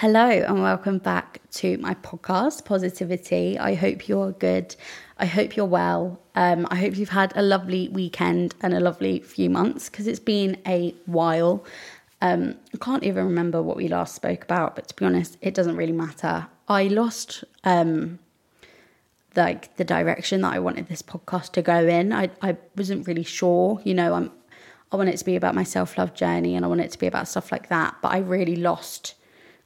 Hello, and welcome back to my podcast, Positivity. I hope you're good. I hope you're well. Um, I hope you've had a lovely weekend and a lovely few months because it's been a while. Um, I can't even remember what we last spoke about, but to be honest, it doesn't really matter. I lost um, like the direction that I wanted this podcast to go in. I I wasn't really sure. You know, I'm I want it to be about my self love journey and I want it to be about stuff like that. But I really lost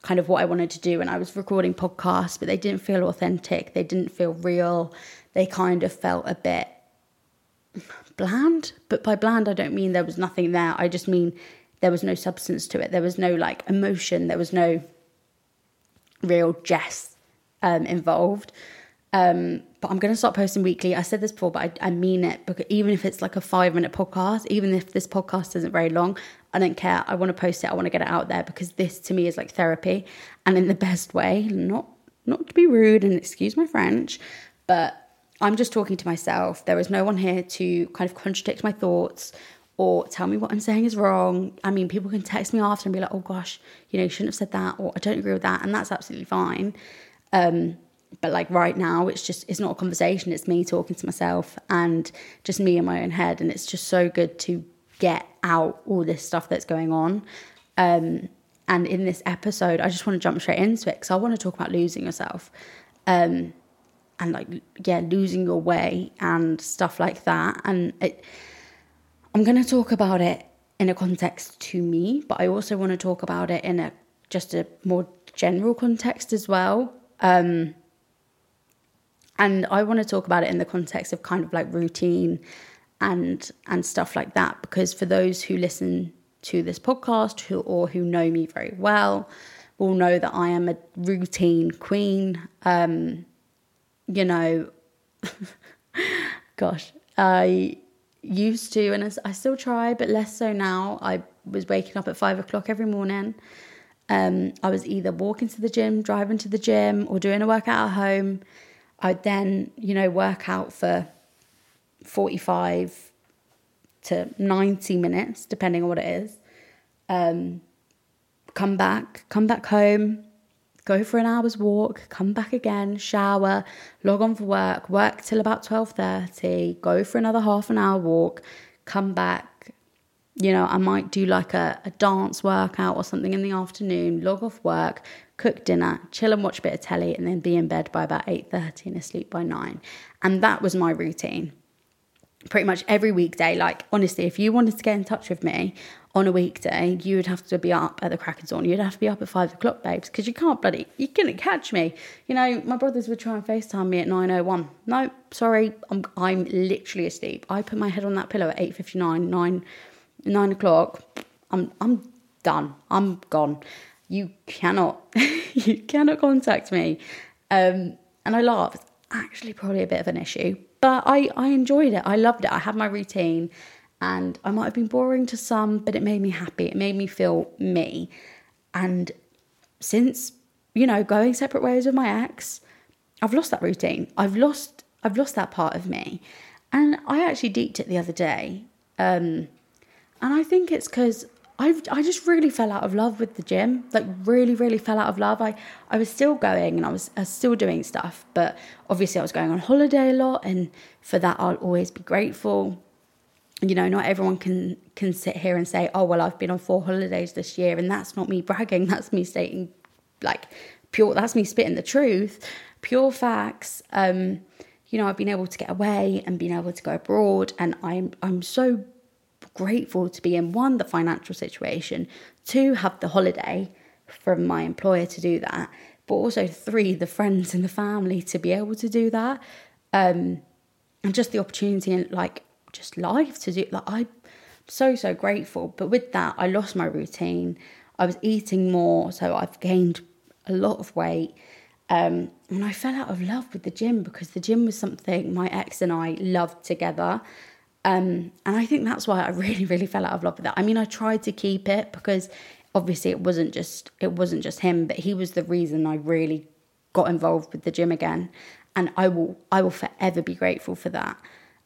kind of what I wanted to do. And I was recording podcasts, but they didn't feel authentic. They didn't feel real. They kind of felt a bit bland. But by bland, I don't mean there was nothing there. I just mean there was no substance to it. There was no like emotion. There was no real jest um, involved. Um, but I'm going to start posting weekly. I said this before, but I, I mean it because even if it's like a five minute podcast, even if this podcast isn't very long, I don't care. I want to post it. I want to get it out there because this to me is like therapy and in the best way. Not not to be rude and excuse my French, but I'm just talking to myself. There is no one here to kind of contradict my thoughts or tell me what I'm saying is wrong. I mean, people can text me after and be like, "Oh gosh, you know, you shouldn't have said that," or "I don't agree with that," and that's absolutely fine. Um, but like right now, it's just it's not a conversation. It's me talking to myself and just me in my own head, and it's just so good to get out all this stuff that's going on. Um, and in this episode, I just want to jump straight into it because I want to talk about losing yourself. Um, and like, yeah, losing your way and stuff like that. And it, I'm going to talk about it in a context to me, but I also want to talk about it in a just a more general context as well. Um, and I want to talk about it in the context of kind of like routine and and stuff like that because for those who listen to this podcast who or who know me very well will know that I am a routine queen. Um you know gosh I used to and I still try but less so now. I was waking up at five o'clock every morning. Um I was either walking to the gym driving to the gym or doing a workout at home I'd then you know work out for 45 to 90 minutes, depending on what it is. Um, come back, come back home, go for an hour's walk, come back again, shower, log on for work, work till about 12:30, go for another half an hour walk, come back. You know, I might do like a, a dance workout or something in the afternoon, log off work, cook dinner, chill and watch a bit of telly, and then be in bed by about 8:30 and asleep by 9. And that was my routine pretty much every weekday. Like, honestly, if you wanted to get in touch with me on a weekday, you would have to be up at the crack of dawn. You'd have to be up at five o'clock, babes, because you can't bloody, you couldn't catch me. You know, my brothers would try and FaceTime me at 9.01. No, sorry, I'm, I'm literally asleep. I put my head on that pillow at 8.59, 9, 9 o'clock. I'm, I'm done. I'm gone. You cannot, you cannot contact me. Um, and I laughed. Actually, probably a bit of an issue, but I, I enjoyed it. I loved it. I had my routine and I might have been boring to some, but it made me happy. It made me feel me. And since, you know, going separate ways with my ex, I've lost that routine. I've lost I've lost that part of me. And I actually deeped it the other day. Um, and I think it's because I I just really fell out of love with the gym. Like really, really fell out of love. I I was still going and I was, I was still doing stuff, but obviously I was going on holiday a lot, and for that I'll always be grateful. You know, not everyone can can sit here and say, "Oh, well, I've been on four holidays this year," and that's not me bragging. That's me stating, like, pure. That's me spitting the truth, pure facts. Um, you know, I've been able to get away and been able to go abroad, and I'm I'm so grateful to be in one, the financial situation, two, have the holiday from my employer to do that, but also three, the friends and the family to be able to do that. Um, and just the opportunity and like just life to do like I'm so so grateful. But with that, I lost my routine. I was eating more, so I've gained a lot of weight. Um, and I fell out of love with the gym because the gym was something my ex and I loved together. Um, and I think that's why I really, really fell out of love with that. I mean, I tried to keep it because obviously it wasn't just it wasn't just him, but he was the reason I really got involved with the gym again. And I will I will forever be grateful for that.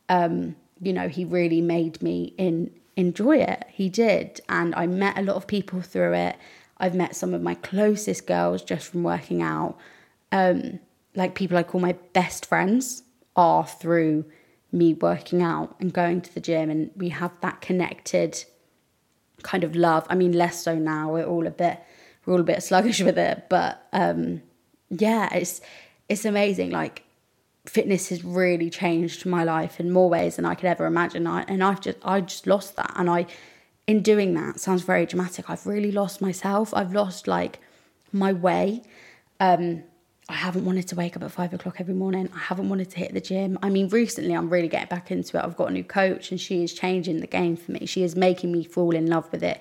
Um, you know, he really made me in enjoy it. He did. And I met a lot of people through it. I've met some of my closest girls just from working out. Um, like people I call my best friends are through me working out and going to the gym, and we have that connected kind of love. I mean, less so now. We're all a bit we're all a bit sluggish with it, but um, yeah, it's it's amazing. Like fitness has really changed my life in more ways than I could ever imagine. I, and I've just I just lost that, and I in doing that sounds very dramatic. I've really lost myself. I've lost like my way. Um, I haven't wanted to wake up at five o'clock every morning. I haven't wanted to hit the gym. I mean, recently I'm really getting back into it. I've got a new coach and she is changing the game for me. She is making me fall in love with it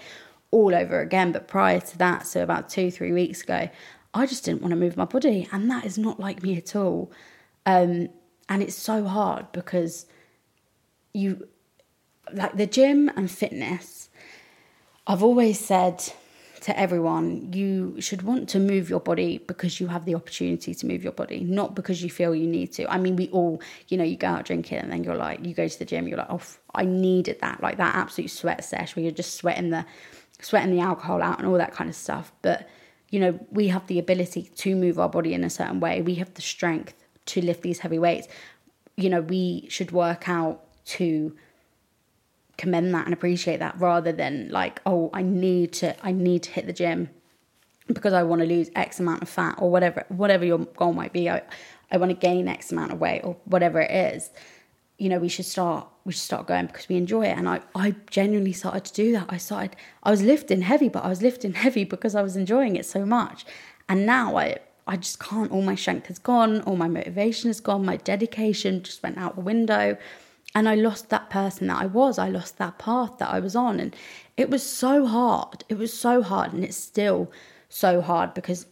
all over again. But prior to that, so about two, three weeks ago, I just didn't want to move my body. And that is not like me at all. Um, and it's so hard because you, like the gym and fitness, I've always said to everyone, you should want to move your body because you have the opportunity to move your body, not because you feel you need to. I mean, we all, you know, you go out drinking and then you're like, you go to the gym, you're like, oh, I needed that, like that absolute sweat sesh where you're just sweating the, sweating the alcohol out and all that kind of stuff. But you know, we have the ability to move our body in a certain way. We have the strength to lift these heavy weights. You know, we should work out to commend that and appreciate that rather than like oh i need to i need to hit the gym because i want to lose x amount of fat or whatever whatever your goal might be. I, I want to gain x amount of weight or whatever it is. You know we should start we should start going because we enjoy it. And i i genuinely started to do that. I started i was lifting heavy but i was lifting heavy because i was enjoying it so much. And now i i just can't. All my strength has gone. All my motivation has gone. My dedication just went out the window and I lost that person that I was. I lost that path that I was on. And it was so hard. It was so hard. And it's still so hard because,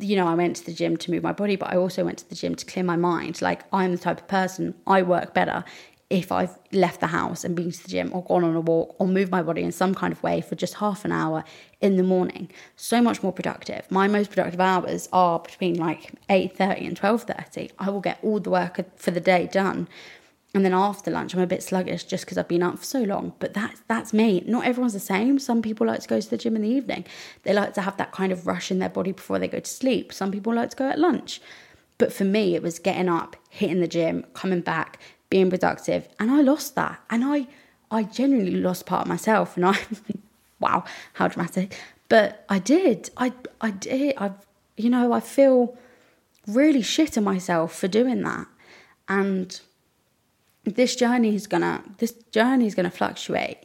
you know, I went to the gym to move my body, but I also went to the gym to clear my mind. Like, I'm the type of person, I work better if I've left the house and been to the gym or gone on a walk or moved my body in some kind of way for just half an hour in the morning. So much more productive. My most productive hours are between like 8:30 and 12:30. I will get all the work for the day done and then after lunch I'm a bit sluggish just because I've been up for so long. But that's that's me. Not everyone's the same. Some people like to go to the gym in the evening. They like to have that kind of rush in their body before they go to sleep. Some people like to go at lunch. But for me, it was getting up, hitting the gym, coming back, being productive, and I lost that. And I I genuinely lost part of myself. And I wow, how dramatic. But I did. I I did. I you know I feel really shit at myself for doing that. And this journey is gonna this journey is gonna fluctuate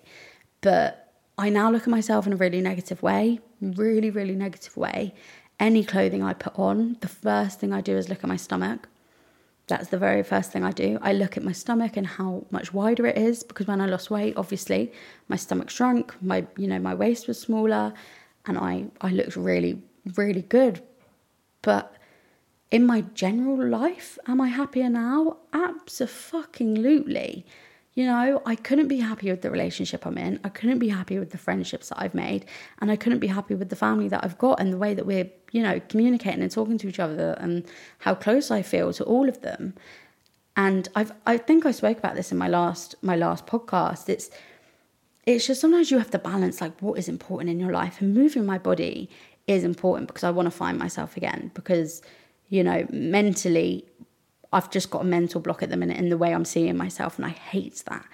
but i now look at myself in a really negative way really really negative way. Any clothing i put on the first thing i do is look at my stomach. That's the very first thing i do. I look at my stomach and how much wider it is because when i lost weight obviously my stomach shrunk my you know my waist was smaller and i i looked really really good. But in my general life, am I happier now? Absolutely. You know, I couldn't be happy with the relationship I'm in. I couldn't be happy with the friendships that I've made. And I couldn't be happy with the family that I've got and the way that we're, you know, communicating and talking to each other and how close I feel to all of them. And I've I think I spoke about this in my last my last podcast. It's it's just sometimes you have to balance like what is important in your life and moving my body is important because I want to find myself again because you know, mentally, I've just got a mental block at the minute in the way I'm seeing myself, and I hate that.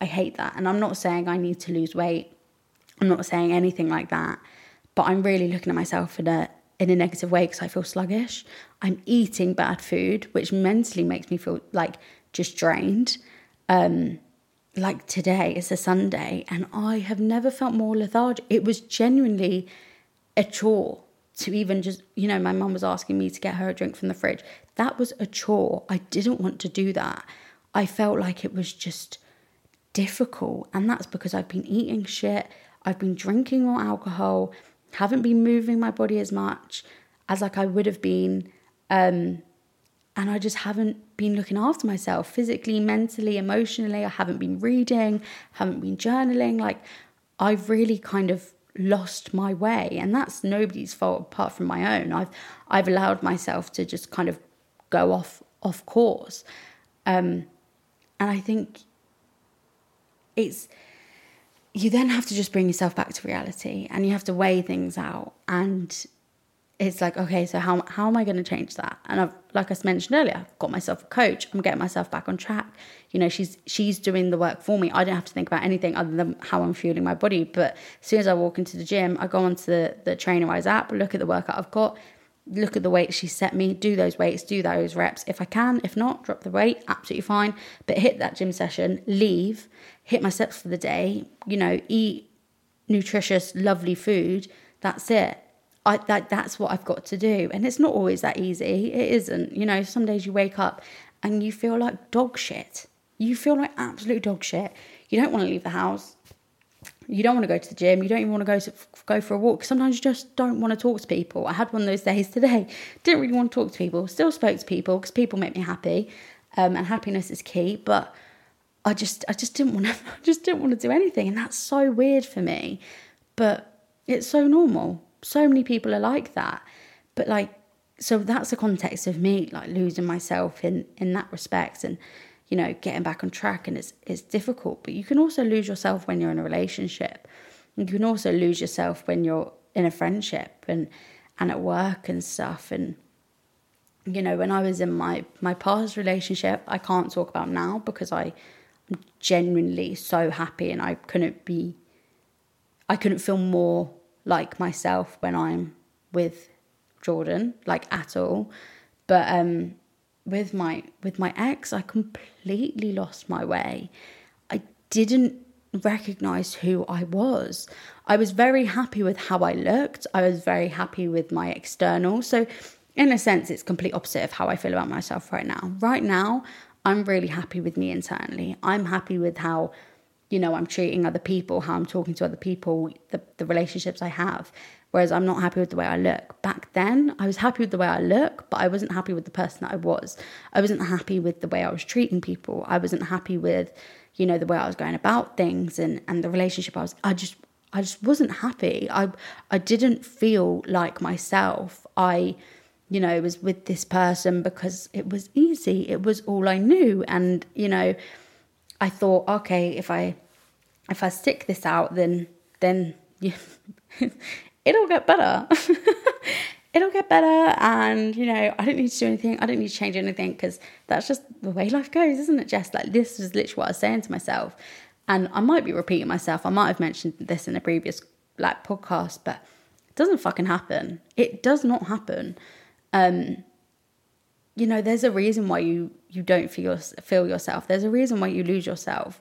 I hate that. And I'm not saying I need to lose weight. I'm not saying anything like that. But I'm really looking at myself in a in a negative way because I feel sluggish. I'm eating bad food, which mentally makes me feel like just drained. Um, like today is a Sunday, and I have never felt more lethargic. It was genuinely a chore to even just, you know, my mum was asking me to get her a drink from the fridge. That was a chore. I didn't want to do that. I felt like it was just difficult. And that's because I've been eating shit, I've been drinking more alcohol, haven't been moving my body as much as like I would have been. Um, and I just haven't been looking after myself physically, mentally, emotionally. I haven't been reading, haven't been journaling. Like, I've really kind of lost my way. And that's nobody's fault apart from my own. I've i've allowed myself to just kind of go off off course. Um and i think it's you then have to just bring yourself back to reality and you have to weigh things out. And it's like okay so how, how am i going to change that? And i've like i mentioned earlier i've got myself a coach i'm getting myself back on track. You know she's she's doing the work for me. I don't have to think about anything other than how i'm fueling my body. But as soon as i walk into the gym i go onto the, the Trainerize app look at the workout i've got look at the weights she set me do those weights do those reps. If i can if not drop the weight absolutely fine. But hit that gym session leave hit my steps for the day you know eat nutritious lovely food that's it I that that's what I've got to do. And it's not always that easy. It isn't. You know, some days you wake up and you feel like dog shit. You feel like absolute dog shit. You don't want to leave the house. You don't want to go to the gym. You don't even want to go to go for a walk. Sometimes you just don't want to talk to people. I had one of those days today. Didn't really want to talk to people. Still spoke to people because people make me happy, um, and happiness is key. But I just, I just didn't want to. I just didn't want to do anything, and that's so weird for me. But it's so normal so many people are like that. But like, so that's the context of me like losing myself in in that respect and you know getting back on track and it's it's difficult. But you can also lose yourself when you're in a relationship. You can also lose yourself when you're in a friendship and and at work and stuff. And you know when i was in my my past relationship i can't talk about now because i am genuinely so happy and i couldn't be i couldn't feel more like myself when I'm with Jordan, like at all. But um, with my with my ex, I completely lost my way. I didn't recognize who I was. I was very happy with how I looked. I was very happy with my external. So in a sense, it's complete opposite of how I feel about myself right now. Right now, I'm really happy with me internally. I'm happy with how you know, I'm treating other people, how I'm talking to other people, the, the relationships I have. Whereas I'm not happy with the way I look. Back then, I was happy with the way I look, but I wasn't happy with the person that I was. I wasn't happy with the way I was treating people. I wasn't happy with, you know, the way I was going about things and, and the relationship I was I just I just wasn't happy. I I didn't feel like myself. I you know, was with this person because it was easy. It was all I knew. And, you know, I thought, okay, if I if I stick this out, then then it'll get better. it'll get better, and you know I don't need to do anything. I don't need to change anything because that's just the way life goes, isn't it? Just like this is literally what I was saying to myself, and I might be repeating myself. I might have mentioned this in a previous like podcast, but it doesn't fucking happen. It does not happen. Um, you know, there's a reason why you you don't feel feel yourself. There's a reason why you lose yourself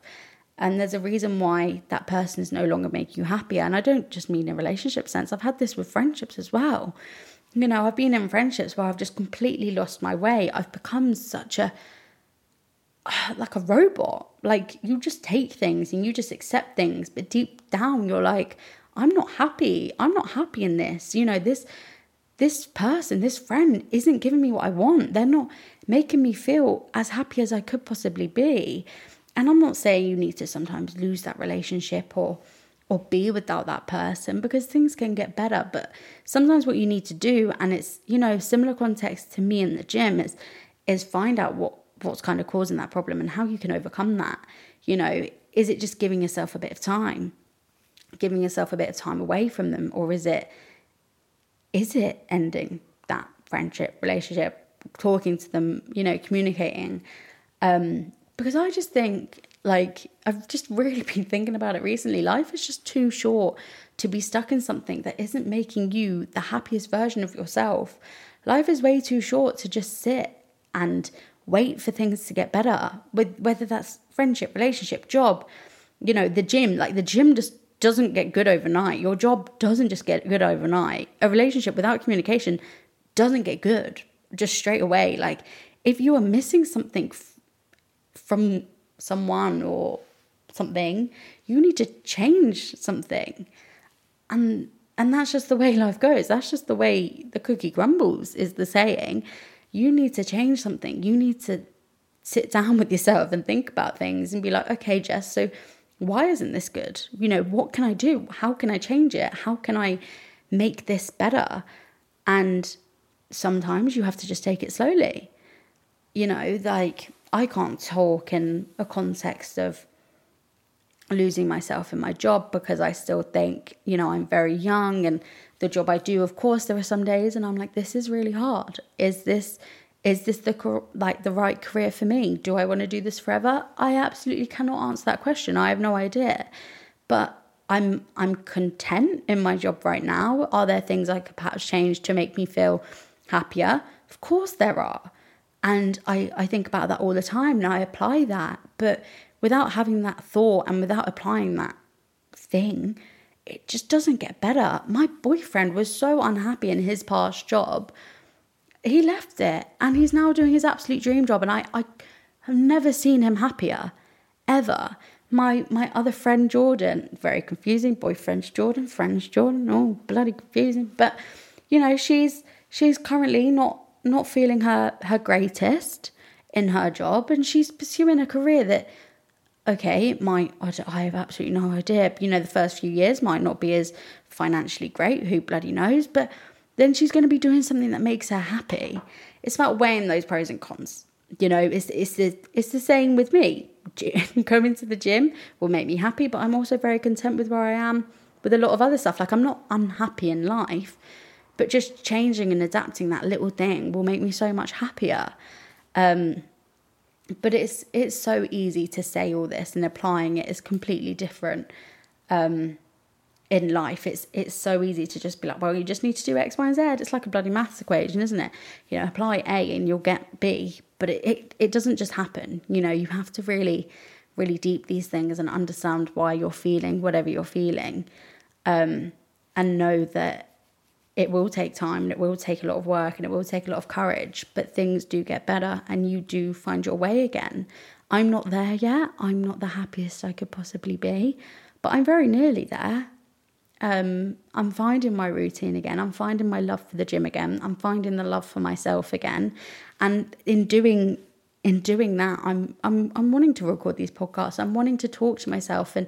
and there's a reason why that person is no longer making you happier and i don't just mean in relationship sense. I've had this with friendships as well. You know i've been in friendships where i've just completely lost my way. I've become such a like a robot. Like you just take things and you just accept things. But deep down you're like i'm not happy. I'm not happy in this. You know this this person this friend isn't giving me what i want. They're not making me feel as happy as i could possibly be and I'm not saying you need to sometimes lose that relationship or or be without that person because things can get better. But sometimes what you need to do, and it's you know similar context to me in the gym, is is find out what what's kind of causing that problem and how you can overcome that. You know, is it just giving yourself a bit of time, giving yourself a bit of time away from them, or is it is it ending that friendship, relationship, talking to them, you know, communicating? Um, because I just think, like, I've just really been thinking about it recently. Life is just too short to be stuck in something that isn't making you the happiest version of yourself. Life is way too short to just sit and wait for things to get better, with whether that's friendship, relationship, job, you know, the gym. Like, the gym just doesn't get good overnight. Your job doesn't just get good overnight. A relationship without communication doesn't get good just straight away. Like, if you are missing something from someone or something, you need to change something. And and that's just the way life goes. That's just the way the cookie crumbles is the saying. You need to change something. You need to sit down with yourself and think about things and be like, okay, Jess, so why isn't this good? You know, what can I do? How can I change it? How can I make this better? And sometimes you have to just take it slowly. You know, like I can't talk in a context of losing myself in my job because I still think, you know, I'm very young and the job I do, of course, there are some days and I'm like, this is really hard. Is this is this the like the right career for me? Do I want to do this forever? I absolutely cannot answer that question. I have no idea. But I'm I'm content in my job right now. Are there things I could perhaps change to make me feel happier? Of course there are. And I, I think about that all the time and I apply that. But without having that thought and without applying that thing, it just doesn't get better. My boyfriend was so unhappy in his past job. He left it and he's now doing his absolute dream job. And I, I have never seen him happier, ever. My my other friend Jordan, very confusing. Boyfriend's Jordan, friend's Jordan, oh bloody confusing. But you know, she's she's currently not not feeling her her greatest in her job and she's pursuing a career that okay might I have absolutely no idea. You know the first few years might not be as financially great who bloody knows but then she's going to be doing something that makes her happy. It's about weighing those pros and cons you know? It's it's the it's the same with me. Going to the gym will make me happy but i'm also very content with where i am with a lot of other stuff. Like i'm not unhappy in life but just changing and adapting that little thing will make me so much happier. Um, but it's it's so easy to say all this and applying it is completely different um, in life. It's it's so easy to just be like, well, you just need to do X, Y, and Z. It's like a bloody maths equation, isn't it? You know, apply A and you'll get B. But it, it, it doesn't just happen. You know, you have to really, really deep these things and understand why you're feeling whatever you're feeling. Um, and know that it will take time and it will take a lot of work and it will take a lot of courage, but things do get better and you do find your way again. I'm not there yet. I'm not the happiest I could possibly be, but I'm very nearly there. Um, I'm finding my routine again. I'm finding my love for the gym again. I'm finding the love for myself again. And in doing in doing that, I'm I'm I'm wanting to record these podcasts. I'm wanting to talk to myself and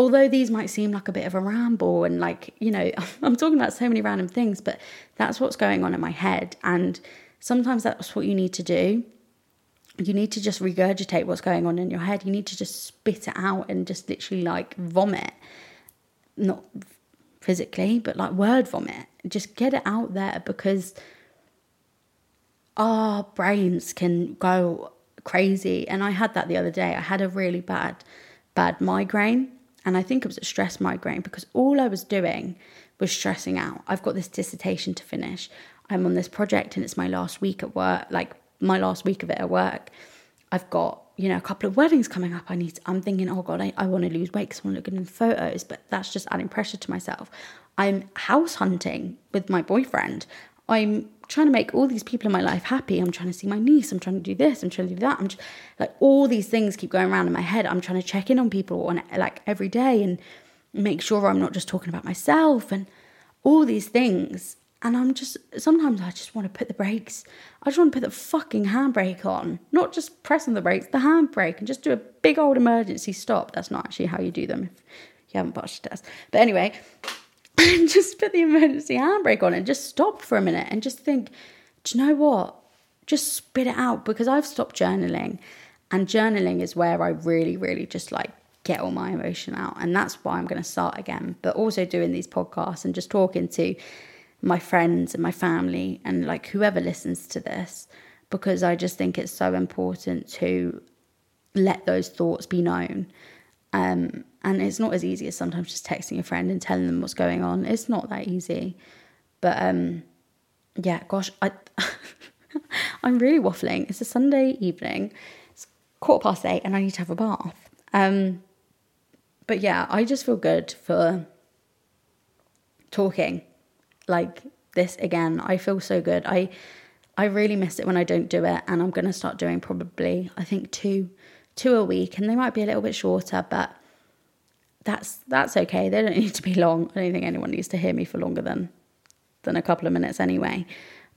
although these might seem like a bit of a ramble and like, you know, I'm talking about so many random things, but that's what's going on in my head. And sometimes that's what you need to do. You need to just regurgitate what's going on in your head. You need to just spit it out and just literally like vomit. Not physically, but like word vomit. Just get it out there because our brains can go crazy. And I had that the other day. I had a really bad, bad migraine and I think it was a stress migraine because all I was doing was stressing out. I've got this dissertation to finish. I'm on this project and it's my last week at work, like my last week of it at work. I've got, you know, a couple of weddings coming up. I need to, I'm thinking, oh God, I, I want to lose weight because I want to look good in photos, but that's just adding pressure to myself. I'm house hunting with my boyfriend. I'm trying to make all these people in my life happy. I'm trying to see my niece. I'm trying to do this. I'm trying to do that. I'm just, like all these things keep going around in my head. I'm trying to check in on people on like every day and make sure I'm not just talking about myself and all these things. And I'm just sometimes I just want to put the brakes. I just want to put the fucking handbrake on, not just pressing the brakes, the handbrake, and just do a big old emergency stop. That's not actually how you do them if you haven't the test. But anyway, and just put the emergency handbrake on and just stop for a minute and just think, do you know what? Just spit it out because I've stopped journaling. And journaling is where I really, really just like get all my emotion out. And that's why I'm going to start again. But also doing these podcasts and just talking to my friends and my family and like whoever listens to this because I just think it's so important to let those thoughts be known um, and it's not as easy as sometimes just texting a friend and telling them what's going on. It's not that easy. But um, yeah, gosh, I I'm really waffling. It's a Sunday evening. It's quarter past eight, and I need to have a bath. Um, but yeah, I just feel good for talking like this again. I feel so good. I I really miss it when I don't do it, and I'm gonna start doing probably I think two two a week, and they might be a little bit shorter, but that's that's okay. They don't need to be long. I don't think anyone needs to hear me for longer than than a couple of minutes anyway.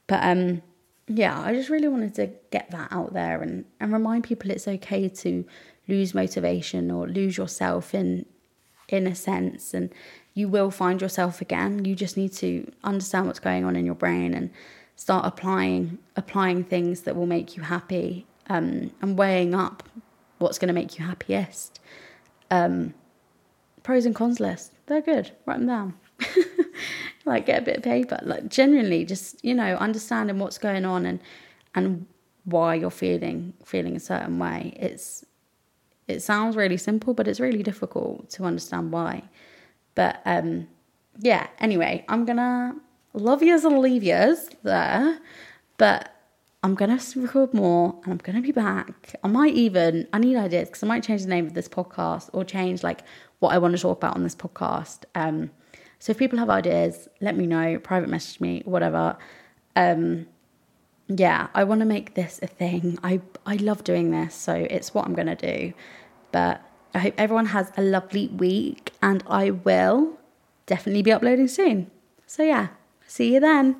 But um yeah, I just really wanted to get that out there and, and remind people it's okay to lose motivation or lose yourself in in a sense and you will find yourself again. You just need to understand what's going on in your brain and start applying applying things that will make you happy um, and weighing up what's going to make you happiest. Um, pros and cons list. They're good. Write them down. like get a bit of paper. Like genuinely, just you know, understanding what's going on and and why you're feeling feeling a certain way. It's it sounds really simple, but it's really difficult to understand why. But um, yeah. Anyway, I'm gonna love yous and leave yous there, but I'm gonna record more and I'm gonna be back. I might even I need ideas because I might change the name of this podcast or change like what I want to talk about on this podcast. Um, so if people have ideas, let me know. Private message me, whatever. Um, yeah, I want to make this a thing. I I love doing this, so it's what I'm gonna do. But I hope everyone has a lovely week, and I will definitely be uploading soon. So yeah, see you then.